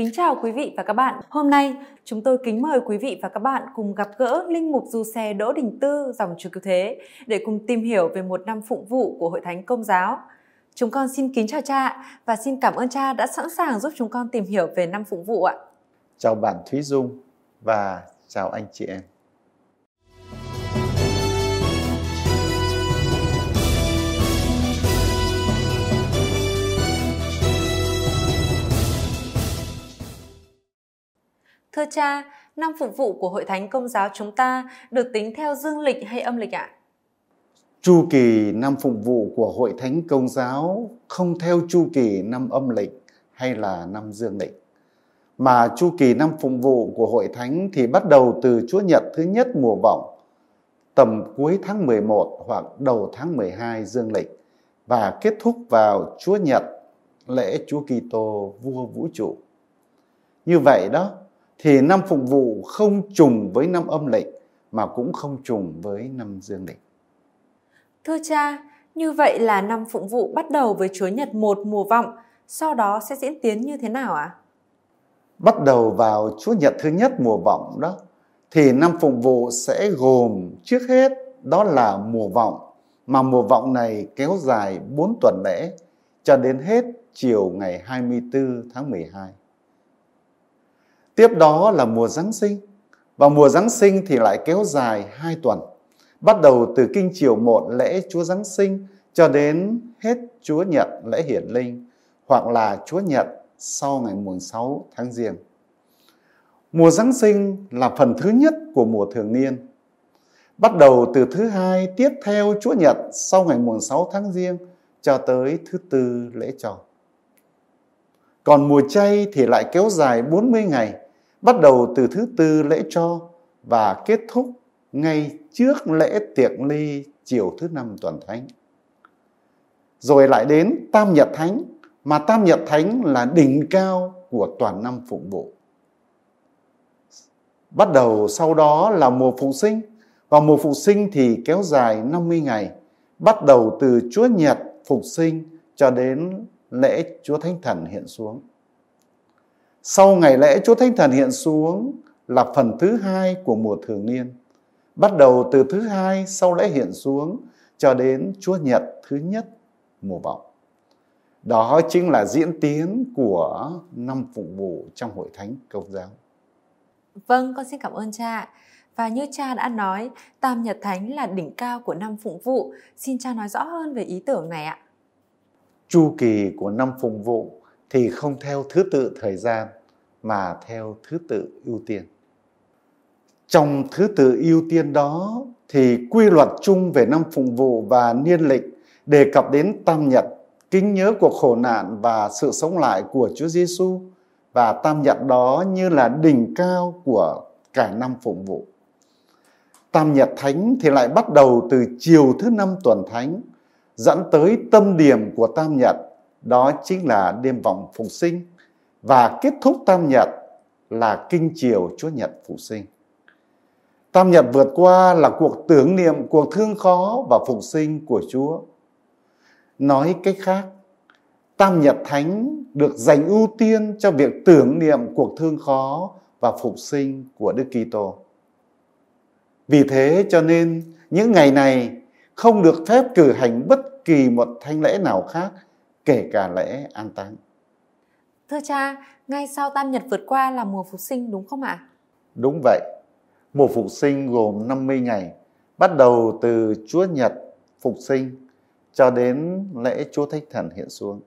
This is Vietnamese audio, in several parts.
Kính chào quý vị và các bạn. Hôm nay, chúng tôi kính mời quý vị và các bạn cùng gặp gỡ Linh Mục Du Xe Đỗ Đình Tư, dòng chúa cứu thế, để cùng tìm hiểu về một năm phụng vụ của Hội Thánh Công giáo. Chúng con xin kính chào cha và xin cảm ơn cha đã sẵn sàng giúp chúng con tìm hiểu về năm phụng vụ ạ. Chào bạn Thúy Dung và chào anh chị em. Thưa cha, năm phục vụ của Hội Thánh Công giáo chúng ta được tính theo dương lịch hay âm lịch ạ? Chu kỳ năm phục vụ của Hội Thánh Công giáo không theo chu kỳ năm âm lịch hay là năm dương lịch. Mà chu kỳ năm phục vụ của Hội Thánh thì bắt đầu từ Chúa Nhật thứ nhất mùa vọng, tầm cuối tháng 11 hoặc đầu tháng 12 dương lịch và kết thúc vào Chúa Nhật lễ Chúa Kitô vua vũ trụ. Như vậy đó, thì năm phục vụ không trùng với năm âm lịch mà cũng không trùng với năm dương lịch. Thưa cha, như vậy là năm phụng vụ bắt đầu với Chúa Nhật một mùa vọng, sau đó sẽ diễn tiến như thế nào ạ? À? Bắt đầu vào Chúa Nhật thứ nhất mùa vọng đó, thì năm phụng vụ sẽ gồm trước hết đó là mùa vọng, mà mùa vọng này kéo dài 4 tuần lễ cho đến hết chiều ngày 24 tháng 12. Tiếp đó là mùa Giáng sinh. Và mùa Giáng sinh thì lại kéo dài 2 tuần. Bắt đầu từ kinh chiều một lễ Chúa Giáng sinh cho đến hết Chúa Nhật lễ hiển linh hoặc là Chúa Nhật sau ngày mùng 6 tháng Giêng. Mùa Giáng sinh là phần thứ nhất của mùa thường niên. Bắt đầu từ thứ hai tiếp theo Chúa Nhật sau ngày mùng 6 tháng Giêng cho tới thứ tư lễ tròn. Còn mùa chay thì lại kéo dài 40 ngày, bắt đầu từ thứ tư lễ cho và kết thúc ngay trước lễ tiệc ly chiều thứ năm tuần thánh. Rồi lại đến Tam Nhật Thánh, mà Tam Nhật Thánh là đỉnh cao của toàn năm phụng vụ. Bắt đầu sau đó là mùa phục sinh, và mùa phục sinh thì kéo dài 50 ngày, bắt đầu từ Chúa Nhật phục sinh cho đến lễ Chúa Thánh Thần hiện xuống. Sau ngày lễ Chúa Thánh Thần hiện xuống là phần thứ hai của mùa thường niên. Bắt đầu từ thứ hai sau lễ hiện xuống cho đến Chúa Nhật thứ nhất mùa vọng. Đó chính là diễn tiến của năm phục vụ trong hội thánh công giáo. Vâng, con xin cảm ơn cha. Và như cha đã nói, Tam Nhật Thánh là đỉnh cao của năm phụng vụ. Xin cha nói rõ hơn về ý tưởng này ạ chu kỳ của năm phụng vụ thì không theo thứ tự thời gian mà theo thứ tự ưu tiên. Trong thứ tự ưu tiên đó thì quy luật chung về năm phụng vụ và niên lịch đề cập đến tam nhật, kính nhớ cuộc khổ nạn và sự sống lại của Chúa Giêsu và tam nhật đó như là đỉnh cao của cả năm phụng vụ. Tam nhật thánh thì lại bắt đầu từ chiều thứ năm tuần thánh dẫn tới tâm điểm của tam nhật đó chính là đêm vọng phục sinh. Và kết thúc tam nhật là kinh chiều chúa nhật phục sinh. Tam nhật vượt qua là cuộc tưởng niệm, cuộc thương khó và phục sinh của chúa. Nói cách khác, tam nhật thánh được dành ưu tiên cho việc tưởng niệm cuộc thương khó và phục sinh của đức kitô. Vì thế cho nên, những ngày này không được phép cử hành bất kỳ một thanh lễ nào khác kể cả lễ an táng. Thưa cha, ngay sau tam nhật vượt qua là mùa phục sinh đúng không ạ? Đúng vậy. Mùa phục sinh gồm 50 ngày, bắt đầu từ Chúa Nhật phục sinh cho đến lễ Chúa Thánh Thần hiện xuống.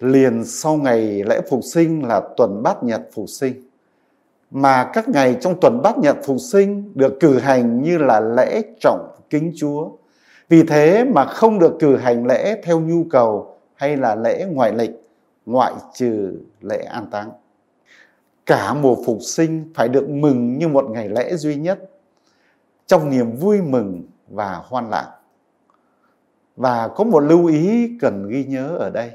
Liền sau ngày lễ phục sinh là tuần bát nhật phục sinh. Mà các ngày trong tuần bát nhật phục sinh được cử hành như là lễ trọng kính Chúa vì thế mà không được cử hành lễ theo nhu cầu hay là lễ ngoại lịch, ngoại trừ lễ an táng. Cả mùa phục sinh phải được mừng như một ngày lễ duy nhất, trong niềm vui mừng và hoan lạc. Và có một lưu ý cần ghi nhớ ở đây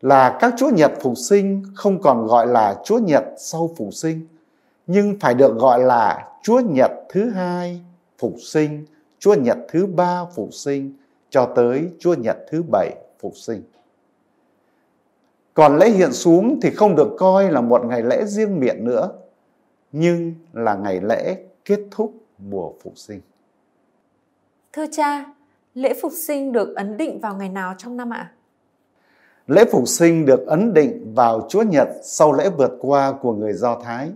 là các Chúa Nhật phục sinh không còn gọi là Chúa Nhật sau phục sinh, nhưng phải được gọi là Chúa Nhật thứ hai phục sinh Chúa Nhật thứ ba phục sinh cho tới Chúa Nhật thứ bảy phục sinh. Còn lễ hiện xuống thì không được coi là một ngày lễ riêng miệng nữa, nhưng là ngày lễ kết thúc mùa phục sinh. Thưa cha, lễ phục sinh được ấn định vào ngày nào trong năm ạ? Lễ phục sinh được ấn định vào Chúa Nhật sau lễ vượt qua của người Do Thái.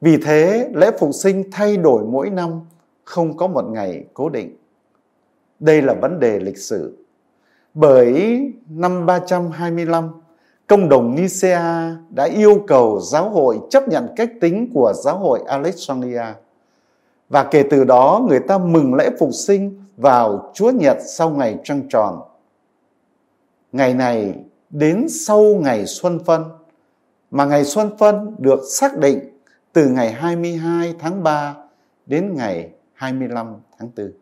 Vì thế, lễ phục sinh thay đổi mỗi năm, không có một ngày cố định. Đây là vấn đề lịch sử. Bởi năm 325, công đồng Nicea đã yêu cầu giáo hội chấp nhận cách tính của giáo hội Alexandria. Và kể từ đó người ta mừng lễ phục sinh vào Chúa Nhật sau ngày trăng tròn. Ngày này đến sau ngày Xuân Phân, mà ngày Xuân Phân được xác định từ ngày 22 tháng 3 đến ngày 25 tháng 4.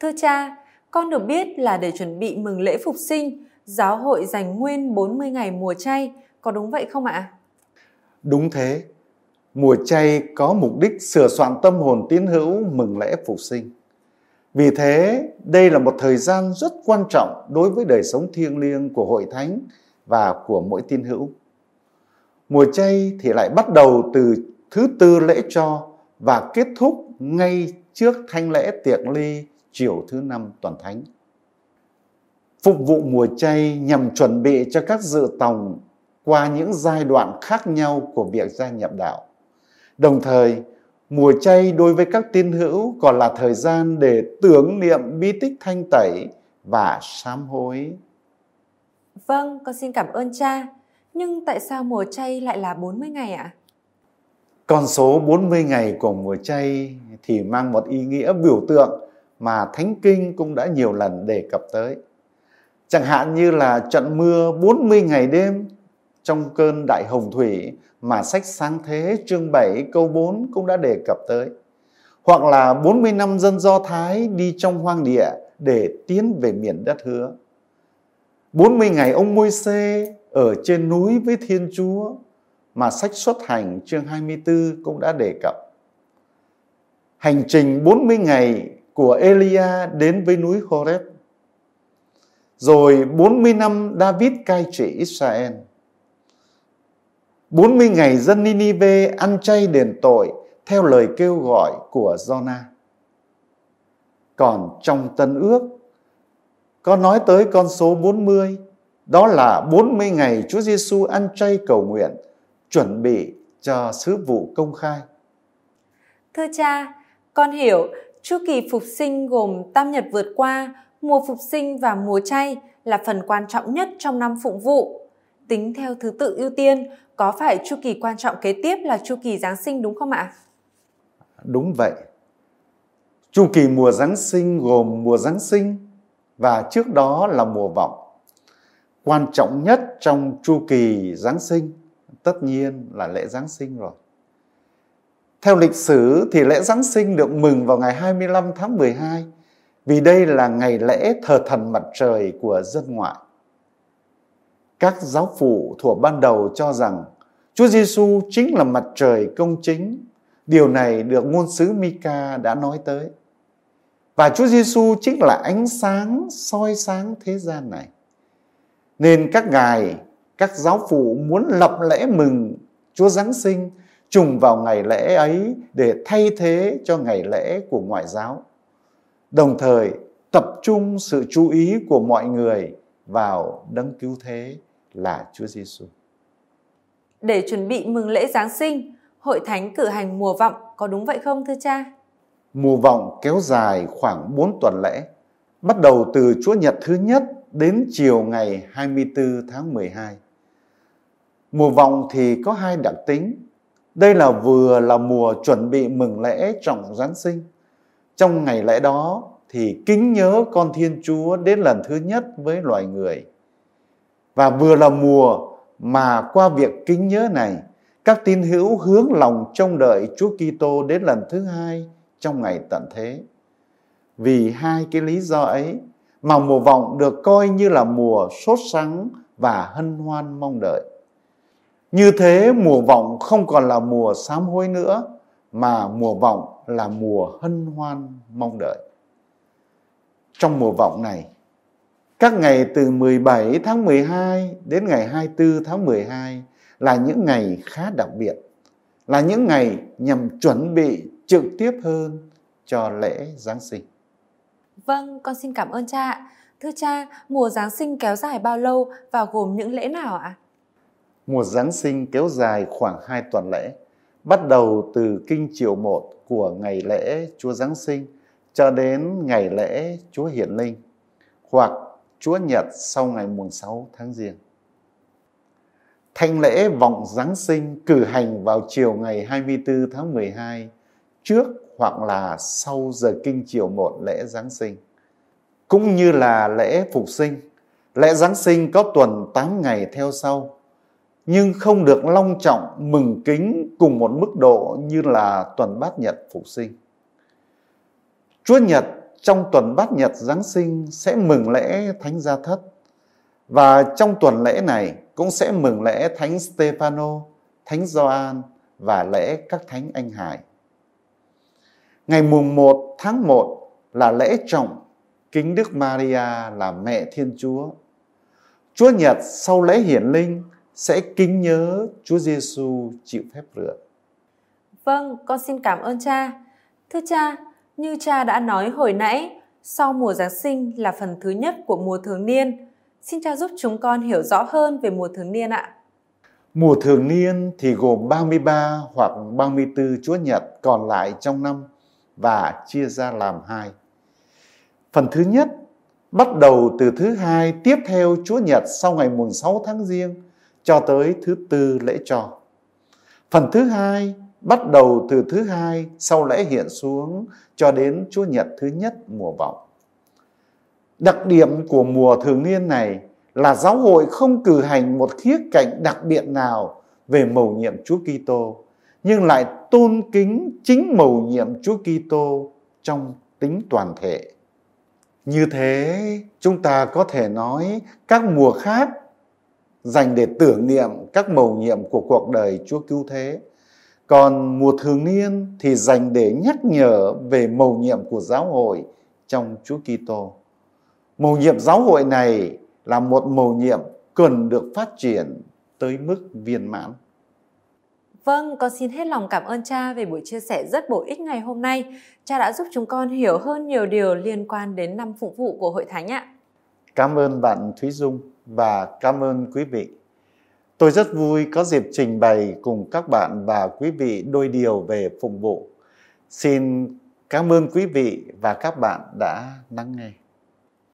Thưa cha, con được biết là để chuẩn bị mừng lễ phục sinh, giáo hội dành nguyên 40 ngày mùa chay, có đúng vậy không ạ? Đúng thế, mùa chay có mục đích sửa soạn tâm hồn tín hữu mừng lễ phục sinh. Vì thế, đây là một thời gian rất quan trọng đối với đời sống thiêng liêng của hội thánh và của mỗi tín hữu. Mùa chay thì lại bắt đầu từ thứ tư lễ cho và kết thúc ngay trước thanh lễ tiệc ly chiều thứ năm tuần thánh. Phục vụ mùa chay nhằm chuẩn bị cho các dự tòng qua những giai đoạn khác nhau của việc gia nhập đạo. Đồng thời, mùa chay đối với các tín hữu còn là thời gian để tưởng niệm bi tích thanh tẩy và sám hối. Vâng, con xin cảm ơn cha. Nhưng tại sao mùa chay lại là 40 ngày ạ? Con số 40 ngày của mùa chay thì mang một ý nghĩa biểu tượng mà Thánh Kinh cũng đã nhiều lần đề cập tới. Chẳng hạn như là trận mưa 40 ngày đêm trong cơn đại hồng thủy mà sách sáng thế chương 7 câu 4 cũng đã đề cập tới. Hoặc là 40 năm dân Do Thái đi trong hoang địa để tiến về miền đất hứa. 40 ngày ông môi xê ở trên núi với Thiên Chúa mà sách xuất hành chương 24 cũng đã đề cập. Hành trình 40 ngày của Elia đến với núi Horeb. Rồi 40 năm David cai trị Israel. 40 ngày dân Ninive ăn chay đền tội theo lời kêu gọi của Jonah. Còn trong Tân Ước có nói tới con số 40, đó là 40 ngày Chúa Giêsu ăn chay cầu nguyện, chuẩn bị cho sứ vụ công khai. Thưa cha, con hiểu chu kỳ phục sinh gồm tam nhật vượt qua, mùa phục sinh và mùa chay là phần quan trọng nhất trong năm phụng vụ. Tính theo thứ tự ưu tiên, có phải chu kỳ quan trọng kế tiếp là chu kỳ Giáng sinh đúng không ạ? Đúng vậy. Chu kỳ mùa Giáng sinh gồm mùa Giáng sinh và trước đó là mùa vọng. Quan trọng nhất trong chu kỳ Giáng sinh tất nhiên là lễ Giáng sinh rồi. Theo lịch sử thì lễ Giáng sinh được mừng vào ngày 25 tháng 12 vì đây là ngày lễ thờ thần mặt trời của dân ngoại. Các giáo phụ thuộc ban đầu cho rằng Chúa Giêsu chính là mặt trời công chính. Điều này được ngôn sứ Mika đã nói tới. Và Chúa Giêsu chính là ánh sáng soi sáng thế gian này. Nên các ngài, các giáo phụ muốn lập lễ mừng Chúa Giáng sinh trùng vào ngày lễ ấy để thay thế cho ngày lễ của ngoại giáo. Đồng thời tập trung sự chú ý của mọi người vào đấng cứu thế là Chúa Giêsu. Để chuẩn bị mừng lễ Giáng sinh, hội thánh cử hành mùa vọng có đúng vậy không thưa cha? Mùa vọng kéo dài khoảng 4 tuần lễ, bắt đầu từ Chúa Nhật thứ nhất đến chiều ngày 24 tháng 12. Mùa vòng thì có hai đặc tính. Đây là vừa là mùa chuẩn bị mừng lễ trọng Giáng sinh. Trong ngày lễ đó thì kính nhớ con Thiên Chúa đến lần thứ nhất với loài người. Và vừa là mùa mà qua việc kính nhớ này, các tín hữu hướng lòng trông đợi Chúa Kitô đến lần thứ hai trong ngày tận thế. Vì hai cái lý do ấy mà mùa vọng được coi như là mùa sốt sắng và hân hoan mong đợi. Như thế mùa vọng không còn là mùa sám hối nữa mà mùa vọng là mùa hân hoan mong đợi. Trong mùa vọng này, Các ngày từ 17 tháng 12 đến ngày 24 tháng 12 là những ngày khá đặc biệt, là những ngày nhằm chuẩn bị trực tiếp hơn cho lễ Giáng sinh. Vâng, con xin cảm ơn cha. ạ. Thưa cha, mùa Giáng sinh kéo dài bao lâu và gồm những lễ nào ạ? Mùa Giáng sinh kéo dài khoảng 2 tuần lễ, bắt đầu từ kinh chiều 1 của ngày lễ Chúa Giáng sinh cho đến ngày lễ Chúa Hiển Linh hoặc Chúa Nhật sau ngày mùng 6 tháng Giêng. Thanh lễ vọng Giáng sinh cử hành vào chiều ngày 24 tháng 12 trước hoặc là sau giờ kinh chiều 1 lễ Giáng sinh. Cũng như là lễ phục sinh, lễ Giáng sinh có tuần 8 ngày theo sau, nhưng không được long trọng mừng kính cùng một mức độ như là tuần bát nhật phục sinh. Chúa Nhật trong tuần bát nhật Giáng sinh sẽ mừng lễ Thánh Gia Thất và trong tuần lễ này cũng sẽ mừng lễ Thánh Stefano, Thánh Gioan và lễ các Thánh Anh Hải. Ngày mùng 1 tháng 1 là lễ trọng kính Đức Maria là mẹ Thiên Chúa. Chúa Nhật sau lễ hiển linh sẽ kính nhớ Chúa Giêsu chịu phép rửa. Vâng, con xin cảm ơn cha. Thưa cha, như cha đã nói hồi nãy, sau mùa Giáng sinh là phần thứ nhất của mùa thường niên. Xin cha giúp chúng con hiểu rõ hơn về mùa thường niên ạ. Mùa thường niên thì gồm 33 hoặc 34 Chúa Nhật còn lại trong năm và chia ra làm hai. Phần thứ nhất bắt đầu từ thứ hai tiếp theo Chúa Nhật sau ngày mùng 6 tháng Giêng cho tới thứ tư lễ trò. Phần thứ hai bắt đầu từ thứ hai sau lễ hiện xuống cho đến Chúa Nhật thứ nhất mùa vọng. Đặc điểm của mùa thường niên này là giáo hội không cử hành một khía cạnh đặc biệt nào về mầu nhiệm Chúa Kitô, nhưng lại tôn kính chính mầu nhiệm Chúa Kitô trong tính toàn thể. Như thế, chúng ta có thể nói các mùa khác dành để tưởng niệm các mầu nhiệm của cuộc đời Chúa Cứu Thế. Còn mùa thường niên thì dành để nhắc nhở về mầu nhiệm của giáo hội trong Chúa Kitô. Mầu nhiệm giáo hội này là một mầu nhiệm cần được phát triển tới mức viên mãn. Vâng, con xin hết lòng cảm ơn cha về buổi chia sẻ rất bổ ích ngày hôm nay. Cha đã giúp chúng con hiểu hơn nhiều điều liên quan đến năm phụng vụ của Hội Thánh ạ. Cảm ơn bạn Thúy Dung và cảm ơn quý vị. Tôi rất vui có dịp trình bày cùng các bạn và quý vị đôi điều về phục vụ. Xin cảm ơn quý vị và các bạn đã lắng nghe.